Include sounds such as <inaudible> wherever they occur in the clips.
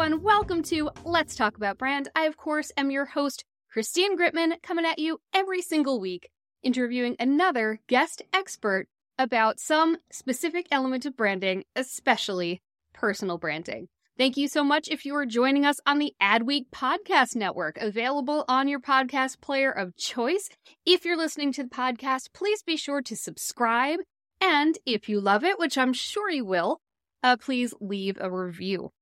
Everyone. Welcome to Let's Talk About Brand. I, of course, am your host, Christine Gritmon, coming at you every single week, interviewing another guest expert about some specific element of branding, especially personal branding. Thank you so much if you are joining us on the Adweek Podcast Network, available on your podcast player of choice. If you're listening to the podcast, please be sure to subscribe. And if you love it, which I'm sure you will, uh, please leave a review.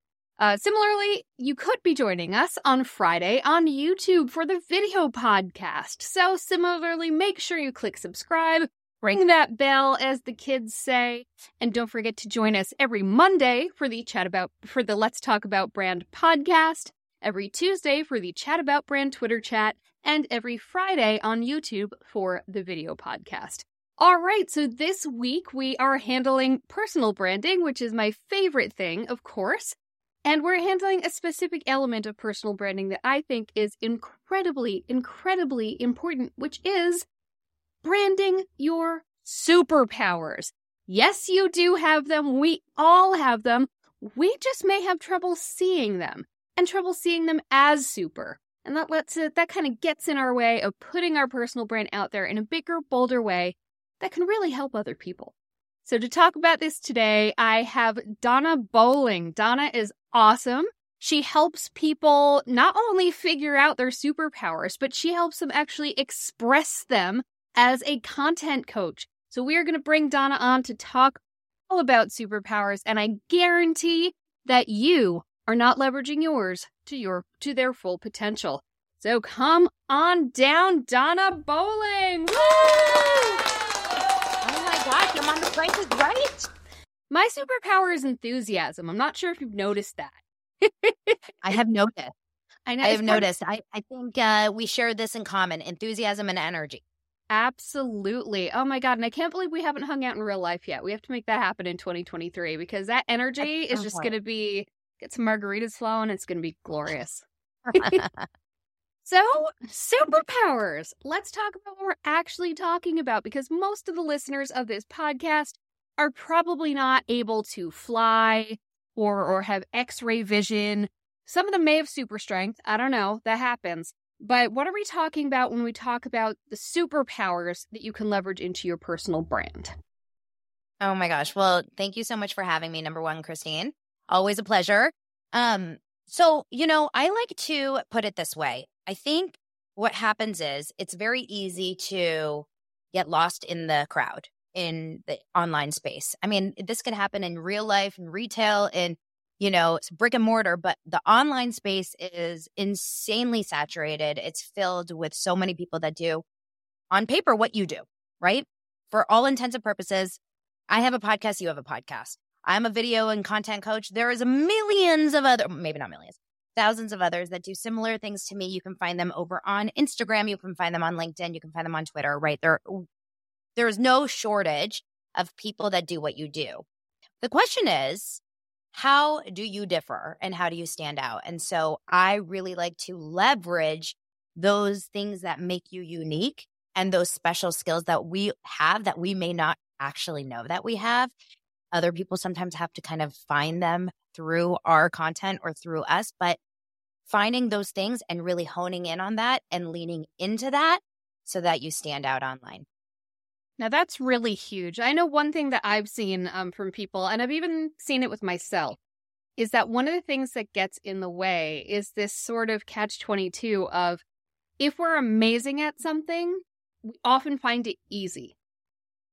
Uh, similarly, you could be joining us on Friday on YouTube for the video podcast. So, similarly, make sure you click subscribe, ring that bell, as the kids say, and don't forget to join us every Monday for the chat about for the Let's Talk About Brand podcast, every Tuesday for the Chat About Brand Twitter chat, and every Friday on YouTube for the video podcast. All right, so this week we are handling personal branding, which is my favorite thing, of course. And we're handling a specific element of personal branding that I think is incredibly, incredibly important, which is branding your superpowers. Yes, you do have them. We all have them. We just may have trouble seeing them and trouble seeing them as super. And that lets it, that kind of gets in our way of putting our personal brand out there in a bigger, bolder way that can really help other people. So to talk about this today, I have Dana Bowling. Dana is awesome. She helps people not only figure out their superpowers, but she helps them actually express them as a content coach. So we are going to bring Dana on to talk all about superpowers, and I guarantee that you are not leveraging yours to your to their full potential. So come on down, Dana Bowling. Woo! My gosh, I'm on the price is right. My superpower is enthusiasm. I'm not sure if you've noticed that. I have noticed. <laughs> I know I have part of- noticed. I, I think uh, we share this in common enthusiasm and energy. Absolutely. Oh my god, and I can't believe we haven't hung out in real life yet. We have to make that happen in 2023 because that energy is just going to be get some margaritas flowing. It's going to be glorious. <laughs> <laughs> So, superpowers. Let's talk about what we're actually talking about because most of the listeners of this podcast are probably not able to fly or or have x-ray vision. Some of them may have super strength. I don't know. That happens. But what are we talking about when we talk about the superpowers that you can leverage into your personal brand? oh my gosh. Well, thank you so much for having me. Number one, Christine. Always a pleasure. Um, so, you know, I like to put it this way. I think what happens is it's very easy to get lost in the crowd in the online space. I mean, this could happen in real life, in retail, in you know, it's brick and mortar, but the online space is insanely saturated. It's filled with so many people that do on paper what you do, right? For all intents and purposes, I have a podcast, you have a podcast. I'm a video and content coach. There is millions of other, maybe not millions, thousands of others that do similar things to me. You can find them over on Instagram. You can find them on LinkedIn. You can find them on Twitter, right? There, there is no shortage of people that do what you do. The question is, how do you differ and how do you stand out? And so I really like to leverage those things that make you unique and those special skills that we have that we may not actually know that we have. Other people sometimes have to kind of find them through our content or through us, but finding those things and really honing in on that and leaning into that so that you stand out online. Now that's really huge. I know one thing that I've seen um, from people, and I've even seen it with myself, is that one of the things that gets in the way is this sort of catch 22 of if we're amazing at something, we often find it easy.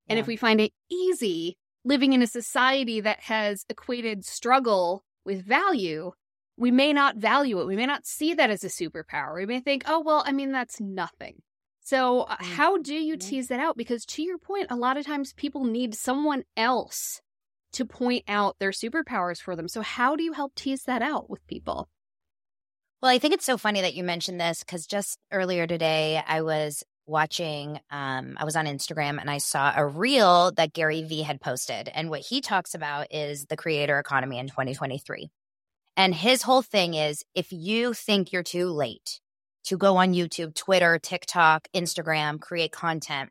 And if we find it easy, living in a society that has equated struggle with value, we may not value it. We may not see that as a superpower. We may think, oh, well, I mean, that's nothing. So, uh, mm-hmm. how do you tease that out? Because to your point, a lot of times people need someone else to point out their superpowers for them. So, how do you help tease that out with people? Well, I think it's so funny that you mentioned this because just earlier today, I was watching, um, I was on Instagram and I saw a reel that Gary Vee had posted. And what he talks about is the creator economy in 2023. And his whole thing is if you think you're too late to go on YouTube, Twitter, TikTok, Instagram, create content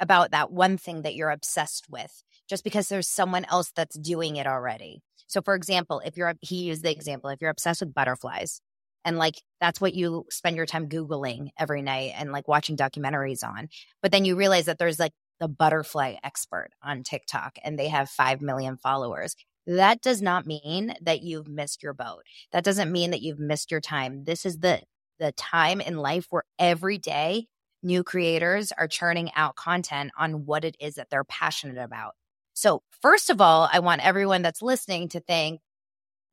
about that one thing that you're obsessed with, just because there's someone else that's doing it already. So, for example, if you're, he used the example, if you're obsessed with butterflies and like that's what you spend your time Googling every night and like watching documentaries on, but then you realize that there's like the butterfly expert on TikTok and they have 5 million followers that does not mean that you've missed your boat. That doesn't mean that you've missed your time. This is the the time in life where every day new creators are churning out content on what it is that they're passionate about. So, first of all, I want everyone that's listening to think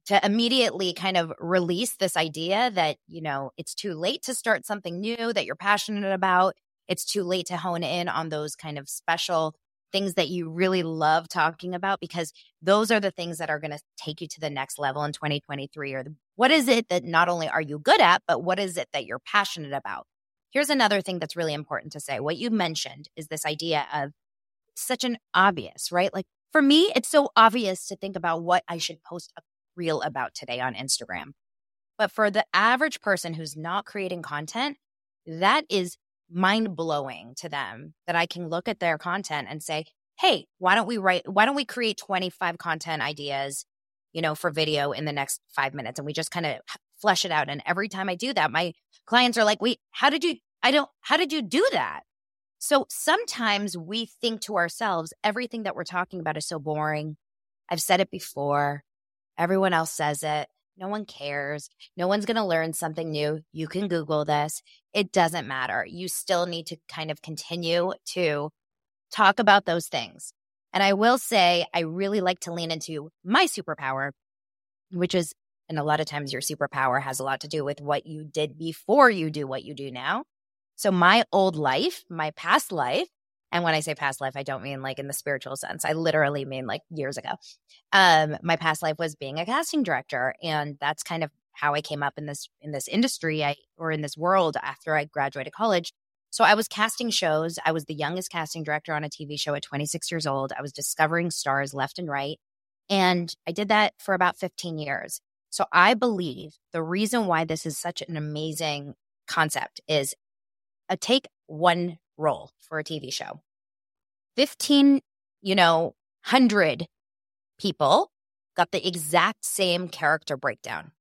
to immediately kind of release this idea that, you know, it's too late to start something new that you're passionate about. It's too late to hone in on those kind of special things that you really love talking about because those are the things that are going to take you to the next level in 2023 or the, what is it that not only are you good at but what is it that you're passionate about? Here's another thing that's really important to say. What you mentioned is this idea of such an obvious right? Like for me it's so obvious to think about what i should post a reel about today on instagram. But for the average person who's not creating content that is mind blowing to them that I can look at their content and say, hey, why don't we write, why don't we create 25 content ideas, you know, for video in the next five minutes? And we just kind of flesh it out. And every time I do that, my clients are like, wait, how did you, I don't, how did you do that? So sometimes we think to ourselves, everything that we're talking about is so boring. I've said it before. Everyone else says it. No one cares. No one's going to learn something new. You can Google this. It doesn't matter. You still need to kind of continue to talk about those things. And I will say, I really like to lean into my superpower, which is, and a lot of times your superpower has a lot to do with what you did before you do what you do now. So my old life, my past life, and when I say past life, I don't mean like in the spiritual sense. I literally mean like years ago. Um, my past life was being a casting director, and that's kind of how I came up in this in this industry, I or in this world after I graduated college. So I was casting shows. I was the youngest casting director on a TV show at 26 years old. I was discovering stars left and right, and I did that for about 15 years. So I believe the reason why this is such an amazing concept is a take one role for a TV show. 15, you know, 100 people got the exact same character breakdown.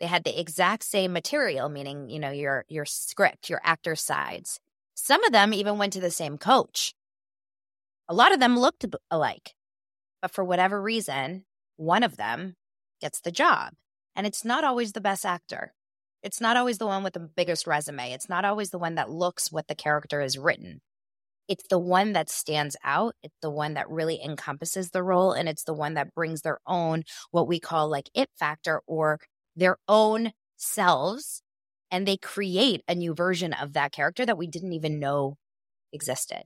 They had the exact same material, meaning, you know, your your script, your actor sides. Some of them even went to the same coach. A lot of them looked alike. But for whatever reason, one of them gets the job. And it's not always the best actor. It's not always the one with the biggest resume. It's not always the one that looks what the character is written. It's the one that stands out. It's the one that really encompasses the role. And it's the one that brings their own, what we call like it factor or their own selves. And they create a new version of that character that we didn't even know existed.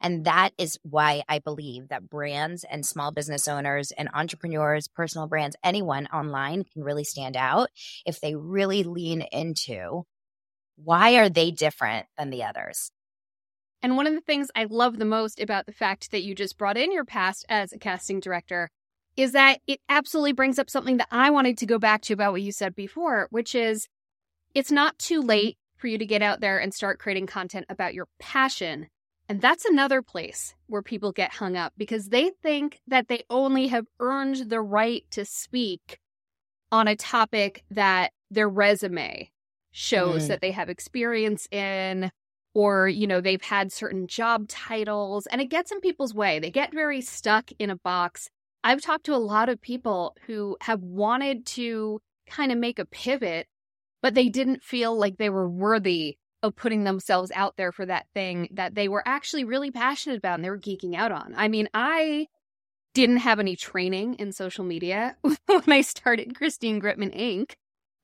And that is why I believe that brands and small business owners and entrepreneurs, personal brands, anyone online can really stand out if they really lean into why are they different than the others? And one of the things I love the most about the fact that you just brought in your past as a casting director is that it absolutely brings up something that I wanted to go back to about what you said before, which is it's not too late for you to get out there and start creating content about your passion and that's another place where people get hung up because they think that they only have earned the right to speak on a topic that their resume shows mm. that they have experience in or you know they've had certain job titles and it gets in people's way they get very stuck in a box i've talked to a lot of people who have wanted to kind of make a pivot but they didn't feel like they were worthy of putting themselves out there for that thing that they were actually really passionate about and they were geeking out on. I mean, I didn't have any training in social media <laughs> when I started Christine Gritmon Inc.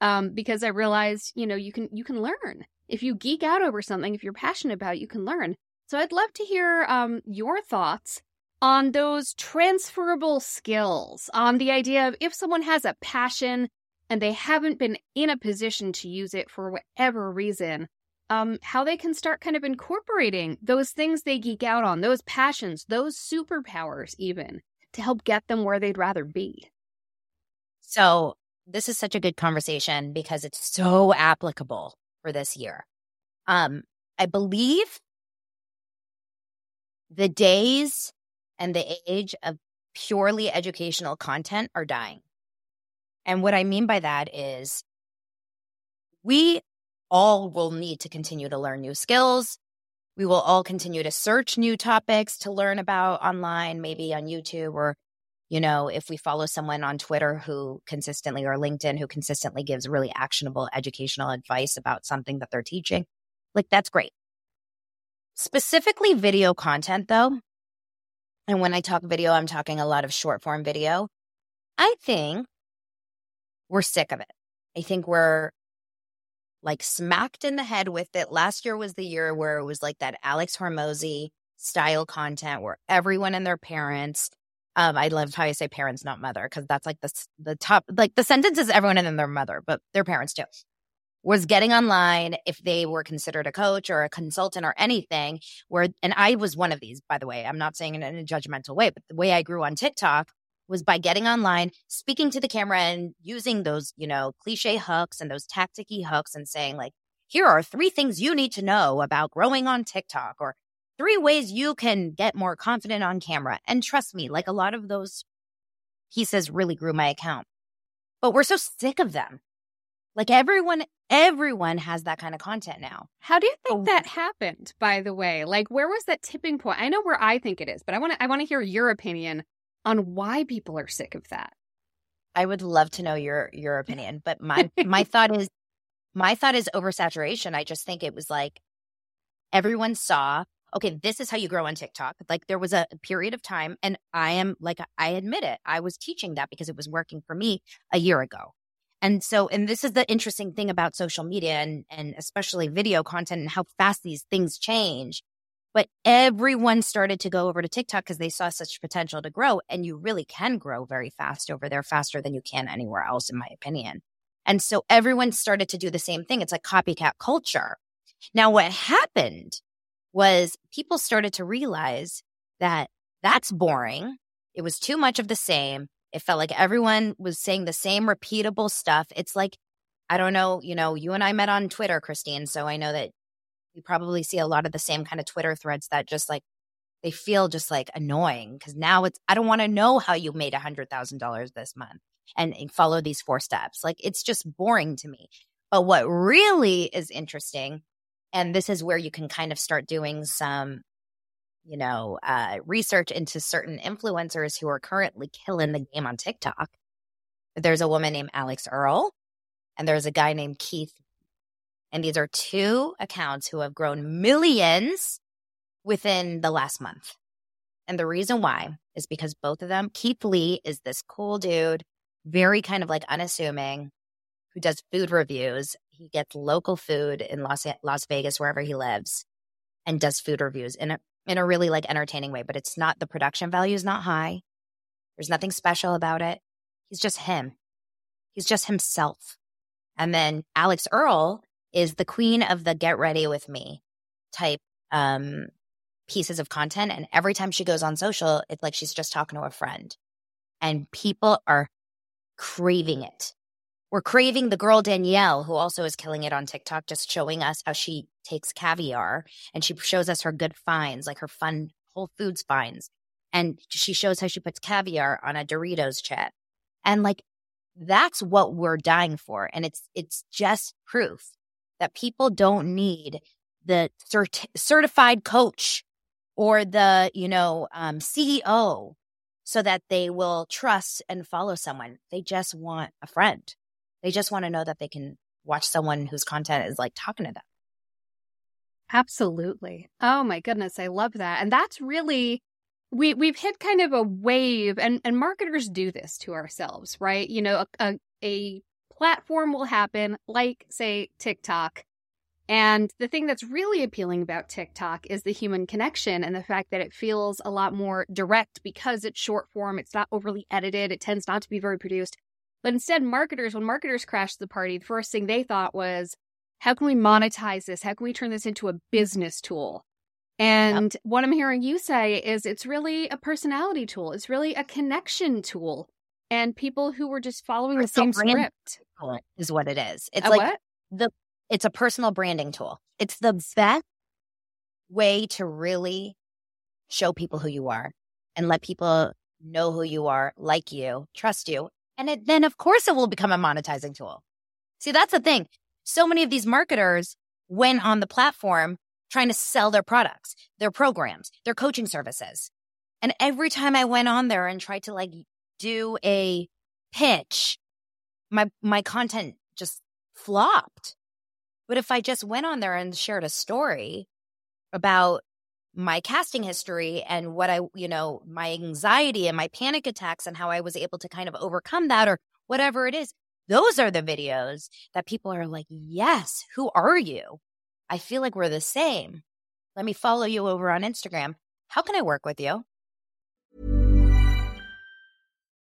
um, because I realized, you know, you can you can learn if you geek out over something. If you're passionate about it, you can learn. So I'd love to hear um, your thoughts on those transferable skills, on the idea of if someone has a passion and they haven't been in a position to use it for whatever reason, um, how they can start kind of incorporating those things they geek out on, those passions, those superpowers, even to help get them where they'd rather be. So, this is such a good conversation because it's so applicable for this year. Um, I believe the days and the age of purely educational content are dying. And what I mean by that is we all will need to continue to learn new skills. We will all continue to search new topics to learn about online, maybe on YouTube or, you know, if we follow someone on Twitter who consistently or LinkedIn who consistently gives really actionable educational advice about something that they're teaching. Like that's great. Specifically video content though, and when I talk video, I'm talking a lot of short form video. I think we're sick of it. I think we're like smacked in the head with it. Last year was the year where it was like that Alex Hormozi style content where everyone and their parents. Um, I love how you say parents, not mother, because that's like the the top. Like the sentence is everyone and then their mother, but their parents too was getting online if they were considered a coach or a consultant or anything where and I was one of these by the way I'm not saying it in a judgmental way but the way I grew on TikTok was by getting online speaking to the camera and using those you know cliche hooks and those tacticky hooks and saying like here are three things you need to know about growing on TikTok or three ways you can get more confident on camera and trust me like a lot of those pieces really grew my account but we're so sick of them like everyone, everyone has that kind of content now. How do you think oh. that happened, by the way? Like where was that tipping point? I know where I think it is, but I want to I want to hear your opinion on why people are sick of that. I would love to know your your opinion, but my my <laughs> thought is my thought is oversaturation. I just think it was like everyone saw, okay, this is how you grow on TikTok. Like there was a period of time and I am like I admit it. I was teaching that because it was working for me a year ago. And so, and this is the interesting thing about social media and, and especially video content and how fast these things change. But everyone started to go over to TikTok because they saw such potential to grow. And you really can grow very fast over there, faster than you can anywhere else, in my opinion. And so everyone started to do the same thing. It's like copycat culture. Now, what happened was people started to realize that that's boring. It was too much of the same. It felt like everyone was saying the same repeatable stuff. It's like, I don't know, you know, you and I met on Twitter, Christine. So I know that you probably see a lot of the same kind of Twitter threads that just like, they feel just like annoying because now it's, I don't want to know how you made a $100,000 this month and, and follow these four steps. Like, it's just boring to me. But what really is interesting, and this is where you can kind of start doing some you know, uh, research into certain influencers who are currently killing the game on TikTok. There's a woman named Alix Earle, and there's a guy named Keith. And these are two accounts who have grown millions within the last month. And the reason why is because both of them, Keith Lee is this cool dude, very kind of like unassuming, who does food reviews. He gets local food in Las, Las Vegas, wherever he lives, and does food reviews. And in a really like entertaining way, but it's not the production value is not high. There's nothing special about it. He's just him. He's just himself. And then Alix Earle is the queen of the get ready with me type um, pieces of content. And every time she goes on social, it's like she's just talking to a friend. And people are craving it. We're craving the girl Danielle, who also is killing it on TikTok, just showing us how she takes caviar and she shows us her good finds, like her fun Whole Foods finds. And she shows how she puts caviar on a Doritos chip. And like, that's what we're dying for. And it's, it's just proof that people don't need the cert- certified coach or the, you know, um, CEO so that they will trust and follow someone. They just want a friend. They just want to know that they can watch someone whose content is like talking to them. Absolutely. Oh my goodness, I love that. And that's really we we've hit kind of a wave and and marketers do this to ourselves, right? You know, a, a, a platform will happen, like, say, TikTok. And the thing that's really appealing about TikTok is the human connection and the fact that it feels a lot more direct because it's short form, it's not overly edited, it tends not to be very produced. But instead, marketers, when marketers crashed the party, the first thing they thought was, how can we monetize this? How can we turn this into a business tool? And yep. what I'm hearing you say is it's really a personality tool. It's really a connection tool. And people who were just following the same script is what it is. It's a like what? the it's a personal branding tool. It's the best way to really show people who you are and let people know who you are, like you, trust you. And it, then of course it will become a monetizing tool. See, that's the thing. So many of these marketers went on the platform trying to sell their products, their programs, their coaching services. And every time I went on there and tried to like do a pitch, my my content just flopped. But if I just went on there and shared a story about my casting history and what I, you know, my anxiety and my panic attacks and how I was able to kind of overcome that or whatever it is, those are the videos that people are like, yes, who are you? I feel like we're the same. Let me follow you over on Instagram. How can I work with you?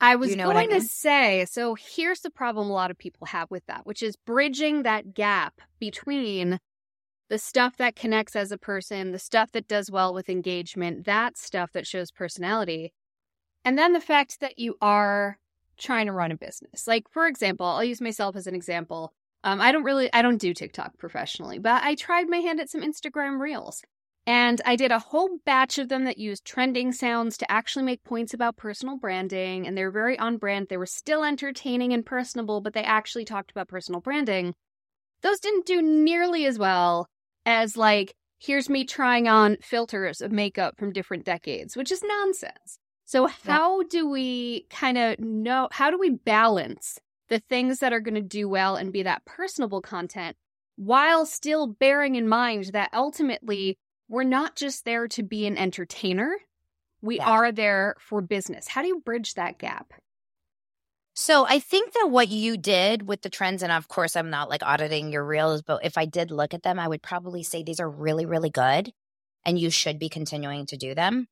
I was You know going I mean? to say, so here's the problem a lot of people have with that, which is bridging that gap between the stuff that connects as a person, the stuff that does well with engagement, that stuff that shows personality, and then the fact that you are trying to run a business. Like, for example, I'll use myself as an example. Um, I don't really, I don't do TikTok professionally, but I tried my hand at some Instagram reels. And I did a whole batch of them that used trending sounds to actually make points about personal branding. And they were very on brand. They were still entertaining and personable, but they actually talked about personal branding. Those didn't do nearly as well as, like, here's me trying on filters of makeup from different decades, which is nonsense. So, how do we kind of know, how do we balance the things that are going to do well and be that personable content while still bearing in mind that ultimately we're not just there to be an entertainer, we Yeah. are there for business. How do you bridge that gap? So I think that what you did with the trends, and of course, I'm not like auditing your reels, but if I did look at them, I would probably say these are really, really good. And you should be continuing to do them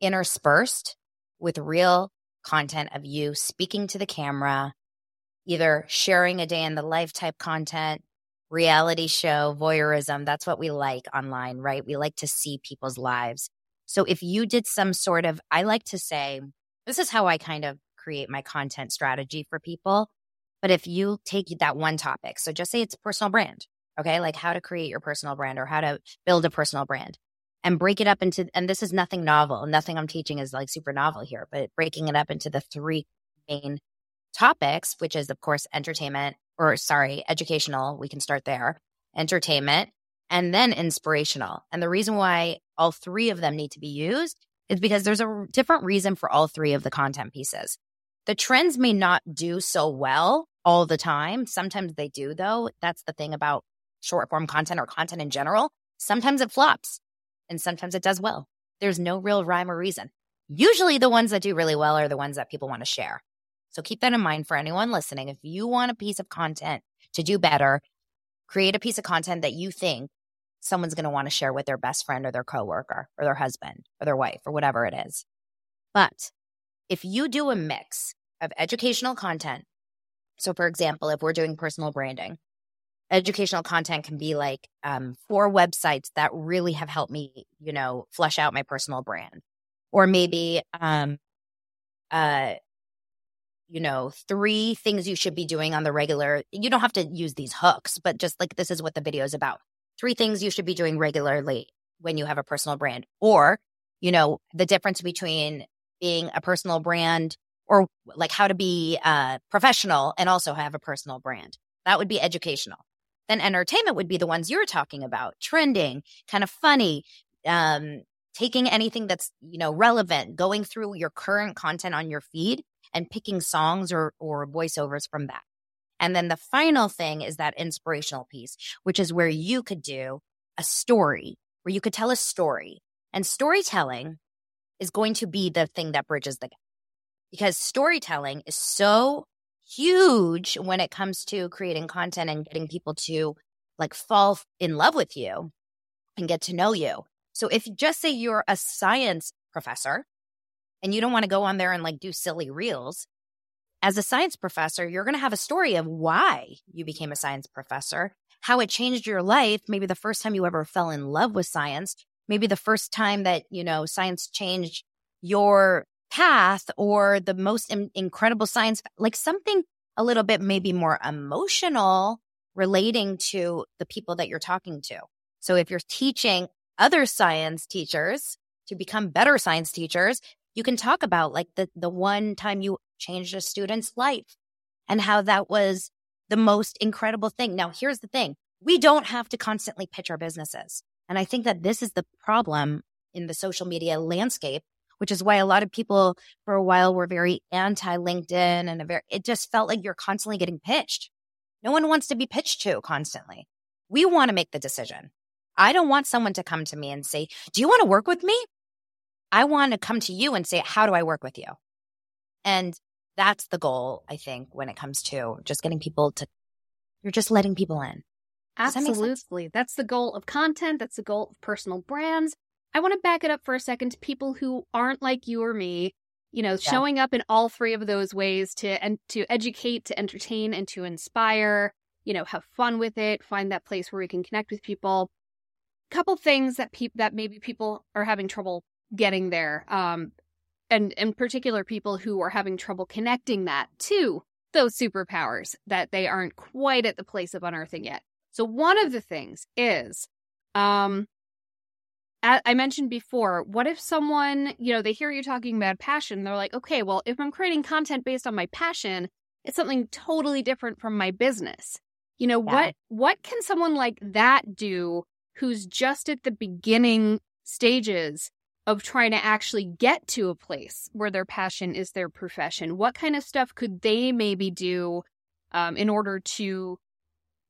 interspersed with real content of you speaking to the camera, either sharing a day in the life type content, reality show, voyeurism. That's what we like online, right? We like to see people's lives. So if you did some sort of, I like to say, this is how I kind of create my content strategy for people. But if you take that one topic, so just say it's personal brand, okay, like how to create your personal brand or how to build a personal brand and break it up into, and this is nothing novel. Nothing I'm teaching is like super novel here, but breaking it up into the three main topics, which is, of course, entertainment or sorry, educational. We can start there, entertainment, and then inspirational. And the reason why all three of them need to be used is because there's a different reason for all three of the content pieces. The trends may not do so well all the time. Sometimes they do, though. That's the thing about short form content or content in general. Sometimes it flops and sometimes it does well. There's no real rhyme or reason. Usually, the ones that do really well are the ones that people want to share. So keep that in mind for anyone listening. If you want a piece of content to do better, create a piece of content that you think someone's going to want to share with their best friend or their coworker or their husband or their wife or whatever it is. But if you do a mix of educational content. So, for example, if we're doing personal branding, educational content can be like um, four websites that really have helped me, you know, flesh out my personal brand, or maybe, um, uh, you know, three things you should be doing on the regular. You don't have to use these hooks, but just like this is what the video is about. Three things you should be doing regularly when you have a personal brand, or you know, the difference between being a personal brand or like how to be uh, professional and also have a personal brand. That would be educational. Then entertainment would be the ones you're talking about, trending, kind of funny, um, taking anything that's you know relevant, going through your current content on your feed and picking songs or or voiceovers from that. And then the final thing is that inspirational piece, which is where you could do a story, where you could tell a story. And storytelling is going to be the thing that bridges the gap because storytelling is so huge when it comes to creating content and getting people to like fall in love with you and get to know you. So if you just say you're a science professor and you don't want to go on there and like do silly reels, as a science professor, you're going to have a story of why you became a science professor, how it changed your life, maybe the first time you ever fell in love with science, maybe the first time that, you know, science changed your path or the most in- incredible science, like something a little bit maybe more emotional relating to the people that you're talking to. So if you're teaching other science teachers to become better science teachers, you can talk about like the, the one time you changed a student's life and how that was the most incredible thing. Now, here's the thing. We don't have to constantly pitch our businesses. And I think that this is the problem in the social media landscape which is why a lot of people for a while were very anti LinkedIn and a very, it just felt like you're constantly getting pitched. No one wants to be pitched to constantly. We want to make the decision. I don't want someone to come to me and say, Do you want to work with me? I want to come to you and say, How do I work with you? And that's the goal, I think, when it comes to just getting people to, you're just letting people in. Absolutely. That that's the goal of content. That's the goal of personal brands. I want to back it up for a second to people who aren't like you or me, you know, yeah. showing up in all three of those ways to and to educate, to entertain, and to inspire. You know, have fun with it, find that place where we can connect with people. Couple things that people that maybe people are having trouble getting there, um, and in particular, people who are having trouble connecting that to those superpowers that they aren't quite at the place of unearthing yet. So one of the things is um, I mentioned before, what if someone, you know, they hear you talking about passion, they're like, okay, well, if I'm creating content based on my passion, it's something totally different from my business. You know, yeah. what what can someone like that do who's just at the beginning stages of trying to actually get to a place where their passion is their profession? What kind of stuff could they maybe do um, in order to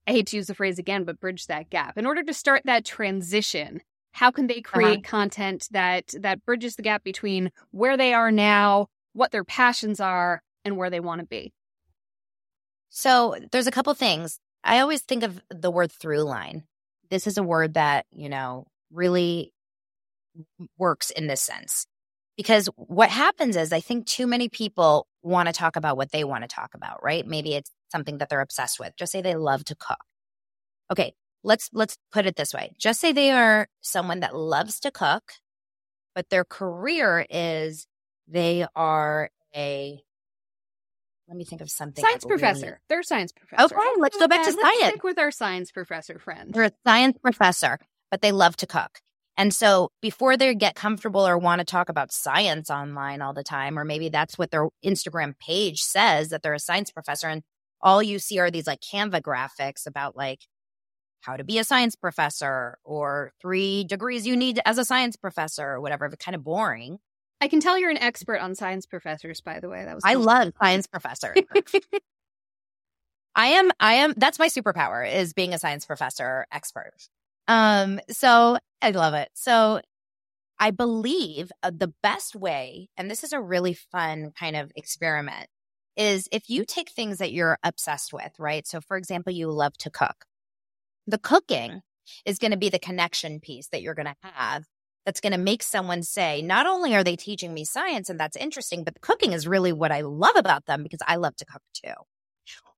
I hate to use the phrase again, but bridge that gap in order to start that transition how can they create uh-huh. content that that bridges the gap between where they are now what their passions are and where they want to be so there's a couple things i always think of the word through line this is a word that you know really works in this sense because what happens is i think too many people want to talk about what they want to talk about right maybe it's something that they're obsessed with just say they love to cook okay let's let's put it this way. Just say they are someone that loves to cook, but their career is they are a let me think of something. Science professor. Really... They're science professor. Okay, let's go back to let's science. Stick with our science professor friend. They're a science professor, but they love to cook. And so before they get comfortable or want to talk about science online all the time, or maybe that's what their Instagram page says that they're a science professor, and all you see are these like Canva graphics about like how to be a science professor or three degrees you need as a science professor or whatever, kind of boring. I can tell you're an expert on science professors, by the way. That was I love science professor. <laughs> I am I am that's my superpower is being a science professor expert. Um so I love it. So I believe uh, the best way and this is a really fun kind of experiment is if you take things that you're obsessed with, right? So for example, you love to cook. The cooking is going to be the connection piece that you're going to have that's going to make someone say, not only are they teaching me science and that's interesting, but the cooking is really what I love about them because I love to cook too.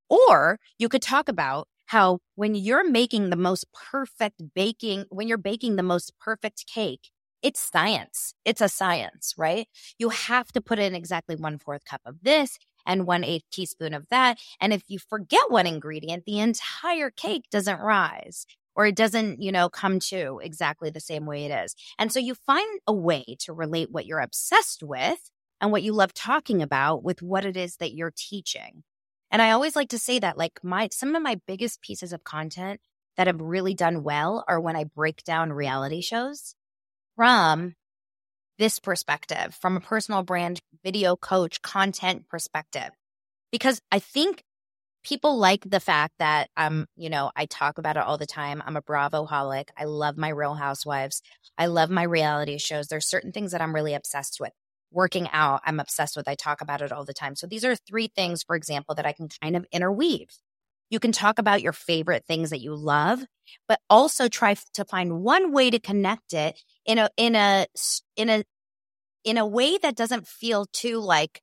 Or you could talk about how when you're making the most perfect baking, when you're baking the most perfect cake, it's science. It's a science, right? You have to put in exactly one fourth cup of this and one eighth teaspoon of that. And if you forget one ingredient, the entire cake doesn't rise or it doesn't, you know, come to exactly the same way it is. And so you find a way to relate what you're obsessed with and what you love talking about with what it is that you're teaching. And I always like to say that like my some of my biggest pieces of content that have really done well are when I break down reality shows from this perspective, from a personal brand video coach content perspective. Because I think people like the fact that um, you know, I talk about it all the time. I'm a Bravo holic. I love my Real Housewives. I love my reality shows. There's certain things that I'm really obsessed with. Working out, I'm obsessed with. I talk about it all the time. So these are three things, for example, that I can kind of interweave. You can talk about your favorite things that you love, but also try to find one way to connect it in a in a in a in a way that doesn't feel too like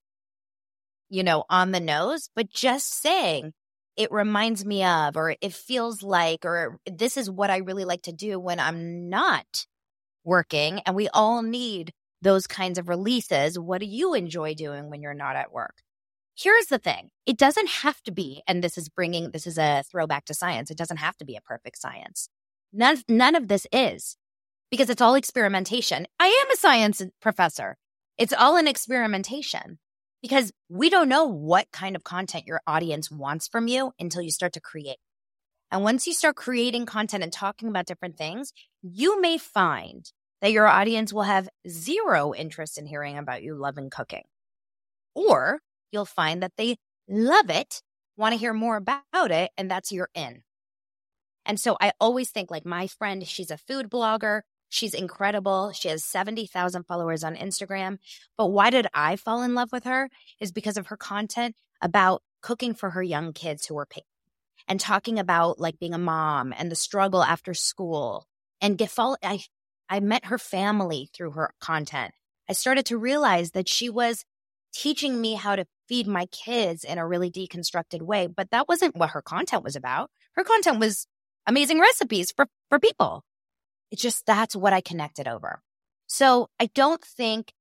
you know, on the nose, but just saying it reminds me of, or it feels like, or this is what I really like to do when I'm not working. And we all need those kinds of releases. What do you enjoy doing when you're not at work? Here's the thing it doesn't have to be, and this is bringing, this is a throwback to science. It doesn't have to be a perfect science. None, none of this is because it's all experimentation. I am a science professor. It's all an experimentation because we don't know what kind of content your audience wants from you until you start to create. And once you start creating content and talking about different things, you may find that your audience will have zero interest in hearing about you loving cooking. Or you'll find that they love it, want to hear more about it, and that's your in. And so I always think like my friend, she's a food blogger. She's incredible. She has 70,000 followers on Instagram. But why did I fall in love with her? Is because of her content about cooking for her young kids who were paid and talking about like being a mom and the struggle after school and get follow. I, I met her family through her content. I started to realize that she was teaching me how to feed my kids in a really deconstructed way. But that wasn't what her content was about. Her content was amazing recipes for, for people. It's just that's what I connected over. So I don't think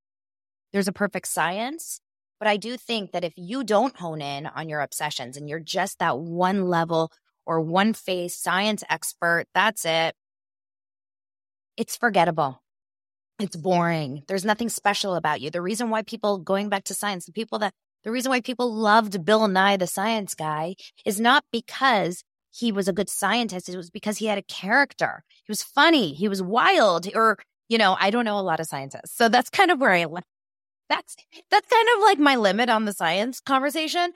there's a perfect science, but I do think that if you don't hone in on your obsessions and you're just that one level or one phase science expert, that's it. It's forgettable. It's boring. There's nothing special about you. The reason why people, going back to science, the people that, the reason why people loved Bill Nye, the science guy, is not because he was a good scientist. It was because he had a character. He was funny. He was wild. Or, you know, I don't know a lot of scientists. So that's kind of where I that's that's kind of like my limit on the science conversation.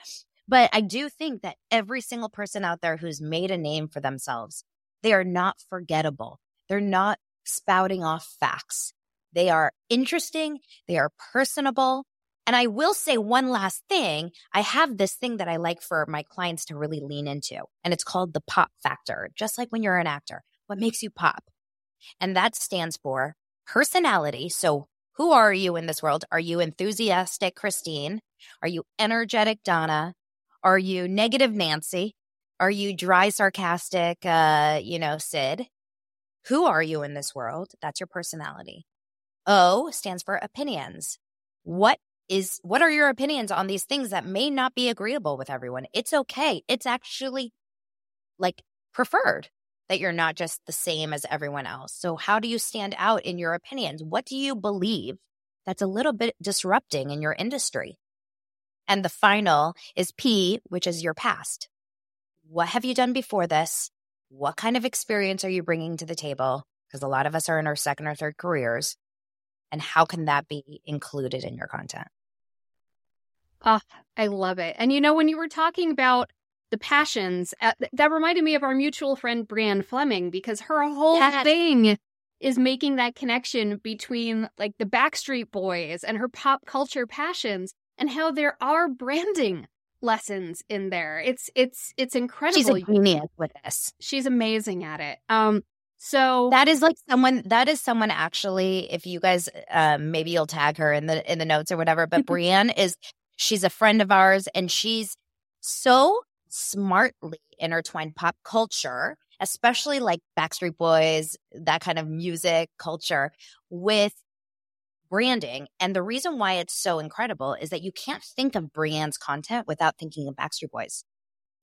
But I do think that every single person out there who's made a name for themselves, they are not forgettable. They're not spouting off facts. They are interesting. They are personable. And I will say one last thing. I have this thing that I like for my clients to really lean into, and it's called the pop factor, just like when you're an actor. What makes you pop? And that stands for personality. So, who are you in this world? Are you enthusiastic, Christine? Are you energetic, Dana? Are you negative, Nancy? Are you dry, sarcastic, uh, you know, Sid? Who are you in this world? That's your personality. O stands for opinions. What is what are your opinions on these things that may not be agreeable with everyone? It's okay. It's actually like preferred that you're not just the same as everyone else. So, how do you stand out in your opinions? What do you believe that's a little bit disrupting in your industry? And the final is P, which is your past. What have you done before this? What kind of experience are you bringing to the table? Because a lot of us are in our second or third careers and how can that be included in your content? Oh, I love it. And you know, when you were talking about the passions, uh, that reminded me of our mutual friend, Brianne Fleming, because her whole yes. thing is making that connection between like the Backstreet Boys and her pop culture passions and how there are branding lessons in there. It's it's it's incredible. She's a genius with this. She's amazing at it. Um So that is like someone that is someone actually if you guys um maybe you'll tag her in the in the notes or whatever but <laughs> Brianne is she's a friend of ours and she's so smartly intertwined pop culture especially like Backstreet Boys that kind of music culture with branding and the reason why it's so incredible is that you can't think of Brianne's content without thinking of Backstreet Boys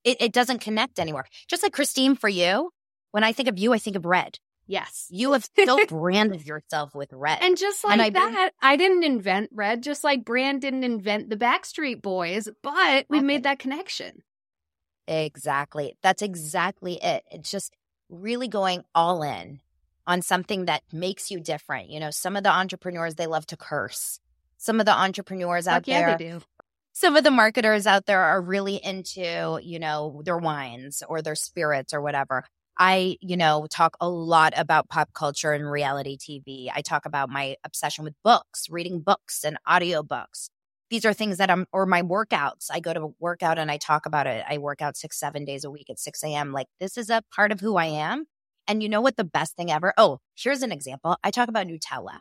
it, it doesn't connect anymore just like Christine for you when I think of you, I think of red. Yes. You have still <laughs> branded yourself with red. And just like and I that, I didn't invent red, just like Brand didn't invent the Backstreet Boys, but we made that connection. Exactly. That's exactly it. It's just really going all in on something that makes you different. You know, some of the entrepreneurs, they love to curse. Some of the entrepreneurs out yeah, there, they do. some of the marketers out there are really into, you know, their wines or their spirits or whatever. I, you know, talk a lot about pop culture and reality TV. I talk about my obsession with books, reading books and audiobooks. These are things that I'm, or my workouts. I go to a workout and I talk about it. I work out six, seven days a week at 6 a.m. Like this is a part of who I am. And you know what the best thing ever? Oh, here's an example. I talk about Nutella.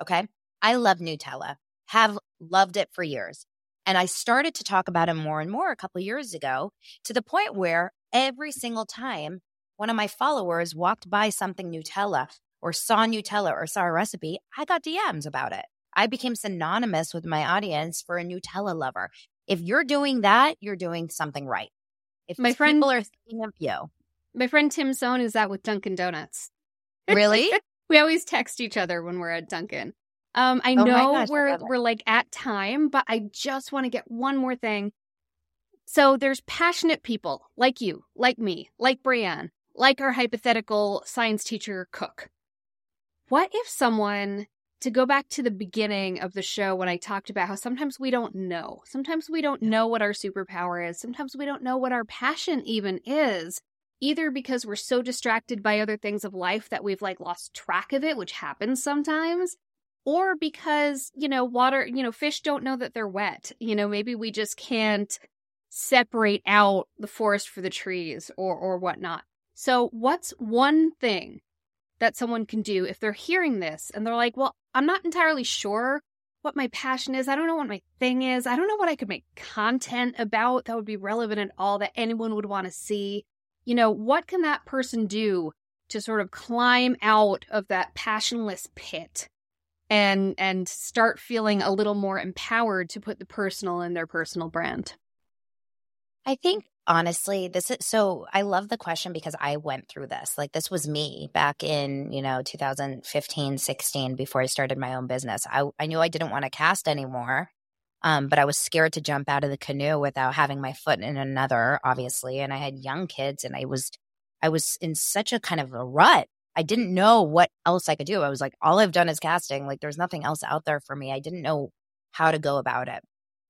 Okay. I love Nutella, have loved it for years. And I started to talk about it more and more a couple years ago to the point where every single time one of my followers walked by something Nutella or saw Nutella or saw a recipe, I got DMs about it. I became synonymous with my audience for a Nutella lover. If you're doing that, you're doing something right. If my friend, people are thinking of you. My friend Tim Sohn is out with Dunkin' Donuts. <laughs> Really? we always text each other when we're at Dunkin'. Um, I oh know gosh, we're we're like at time, but I just want to get one more thing. So there's passionate people like you, like me, like Brianne, like our hypothetical science teacher cook. What if someone, to go back to the beginning of the show when I talked about how sometimes we don't know, sometimes we don't know what our superpower is, sometimes we don't know what our passion even is, either because we're so distracted by other things of life that we've like lost track of it, which happens sometimes, or because, you know, water, you know, fish don't know that they're wet. You know, maybe we just can't separate out the forest for the trees or or whatnot. So, what's one thing that someone can do if they're hearing this and they're like, well, I'm not entirely sure what my passion is. I don't know what my thing is. I don't know what I could make content about that would be relevant at all that anyone would want to see. You know, what can that person do to sort of climb out of that passionless pit and and start feeling a little more empowered to put the personal in their personal brand? I think honestly this is so i love the question because i went through this. Like this was me back in you know 2015 16 before i started my own business. I, I knew i didn't want to cast anymore um, but i was scared to jump out of the canoe without having my foot in another obviously and i had young kids and i was i was in such a kind of a rut i didn't know what else i could do i was like all i've done is casting like there's nothing else out there for me i didn't know how to go about it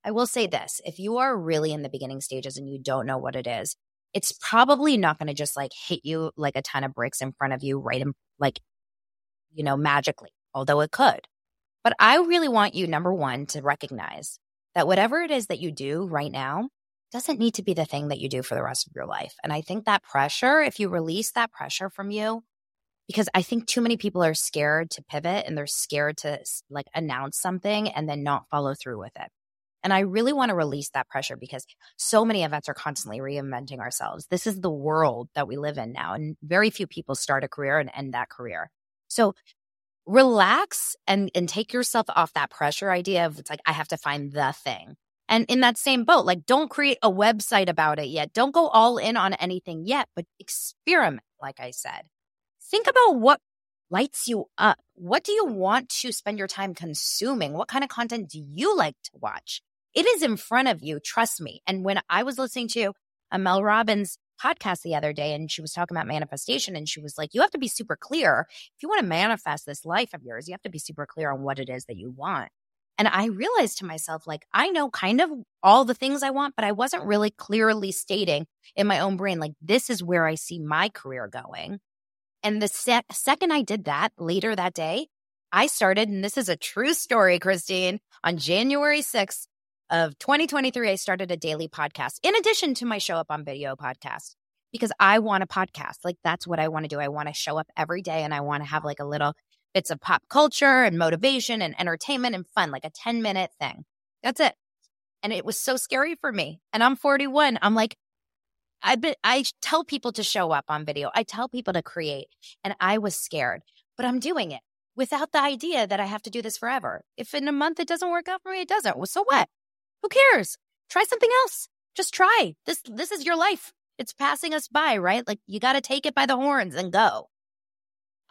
I will say this if you are really in the beginning stages and you don't know what it is, it's probably not going to just like hit you like a ton of bricks in front of you, right? In, like, you know, magically, although it could. But I really want you, number one, to recognize that whatever it is that you do right now doesn't need to be the thing that you do for the rest of your life. And I think that pressure, if you release that pressure from you, because I think too many people are scared to pivot and they're scared to like announce something and then not follow through with it. And I really want to release that pressure because so many of us are constantly reinventing ourselves. This is the world that we live in now. And very few people start a career and end that career. So relax and, and take yourself off that pressure idea of it's like, I have to find the thing. And in that same boat, like don't create a website about it yet. Don't go all in on anything yet, but experiment, like I said. Think about what lights you up. What do you want to spend your time consuming? What kind of content do you like to watch? It is in front of you. Trust me. And when I was listening to a Mel Robbins podcast the other day and she was talking about manifestation and she was like, you have to be super clear. If you want to manifest this life of yours, you have to be super clear on what it is that you want. And I realized to myself, like, I know kind of all the things I want, but I wasn't really clearly stating in my own brain, like, this is where I see my career going. And the sec- second I did that later that day, I started, and this is a true story, Christine, on January 6th, of 2023, I started a daily podcast in addition to my show up on video podcast. because I want a podcast. Like that's what I want to do. I want to show up every day and I want to have like a little bits of pop culture and motivation and entertainment and fun, like a 10 minute thing. That's it. And it was so scary for me. And I'm 41. I'm like, I been, I tell people to show up on video. I tell people to create. And I was scared, but I'm doing it without the idea that I have to do this forever. If in a month it doesn't work out for me, it doesn't. Well, so what? Who cares? Try something else. Just try. This this is your life. It's passing us by, right? Like you got to take it by the horns and go.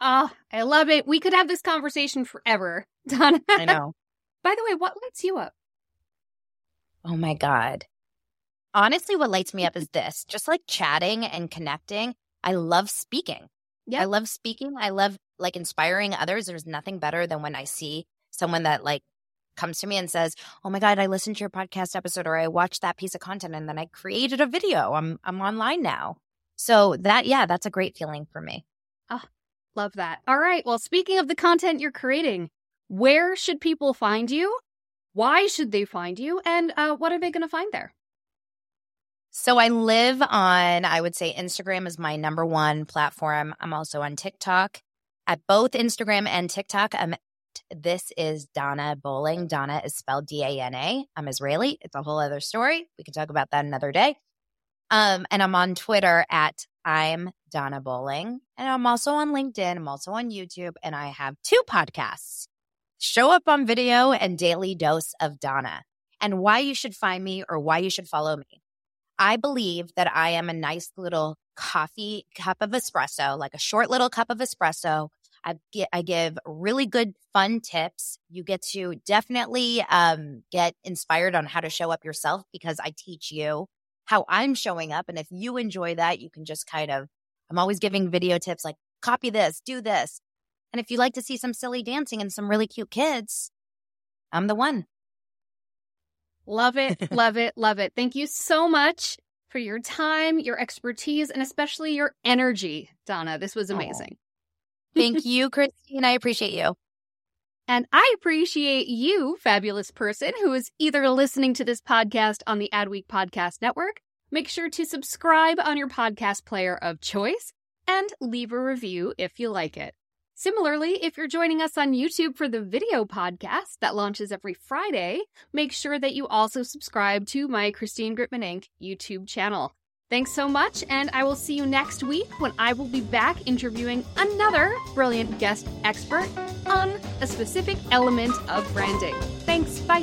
Ah, I love it. We could have this conversation forever, <laughs> Dana. I know. By the way, what lights you up? Oh my god. Honestly, what lights me up is this. Just like chatting and connecting. I love speaking. Yeah. I love speaking. I love like inspiring others. There's nothing better than when I see someone that like comes to me and says, "Oh my god, I listened to your podcast episode or I watched that piece of content and then I created a video. I'm I'm online now." So that yeah, that's a great feeling for me. Oh, love that. All right. Well, speaking of the content you're creating, where should people find you? Why should they find you? And uh, what are they going to find there? So I live on, I would say Instagram is my number one platform. I'm also on TikTok. At both Instagram and TikTok, I'm this is Dana Bowling. Dana is spelled D A N A. I'm Israeli. It's a whole other story. We can talk about that another day. Um, and I'm on Twitter at I'm Dana Bowling. And I'm also on LinkedIn. I'm also on YouTube. And I have two podcasts Show Up on Video and Daily Dose of Dana. And why you should find me or why you should follow me. I believe that I am a nice little coffee cup of espresso, like a short little cup of espresso I get I give really good fun tips. You get to definitely um, get inspired on how to show up yourself because I teach you how I'm showing up. And if you enjoy that, you can just kind of I'm always giving video tips like copy this, do this. And if you like to see some silly dancing and some really cute kids, I'm the one. Love it, <laughs> love it, love it. Thank you so much for your time, your expertise, and especially your energy, Dana. This was amazing. Thank you, Christine. I appreciate you. And I appreciate you, fabulous person, who is either listening to this podcast on the Adweek Podcast Network. Make sure to subscribe on your podcast player of choice and leave a review if you like it. Similarly, if you're joining us on YouTube for the video podcast that launches every Friday, make sure that you also subscribe to my Christine Gritmon Inc. YouTube channel. Thanks so much, and I will see you next week when I will be back interviewing another brilliant guest expert on a specific element of branding. Thanks, bye.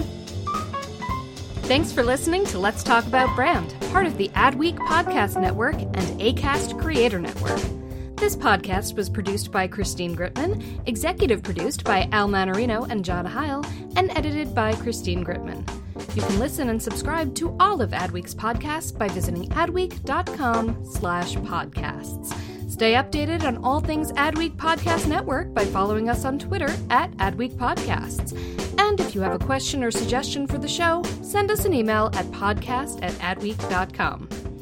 Thanks for listening to Let's Talk About Brand, part of the Adweek Podcast Network and ACAST Creator Network. This podcast was produced by Christine Gritmon, executive produced by Al Manarino and John Heil, and edited by Christine Gritmon. You can listen and subscribe to all of Adweek's podcasts by visiting adweek.com slash podcasts. Stay updated on all things Adweek Podcast Network by following us on Twitter at Adweek Podcasts. And if you have a question or suggestion for the show, send us an email at podcast at adweek.com.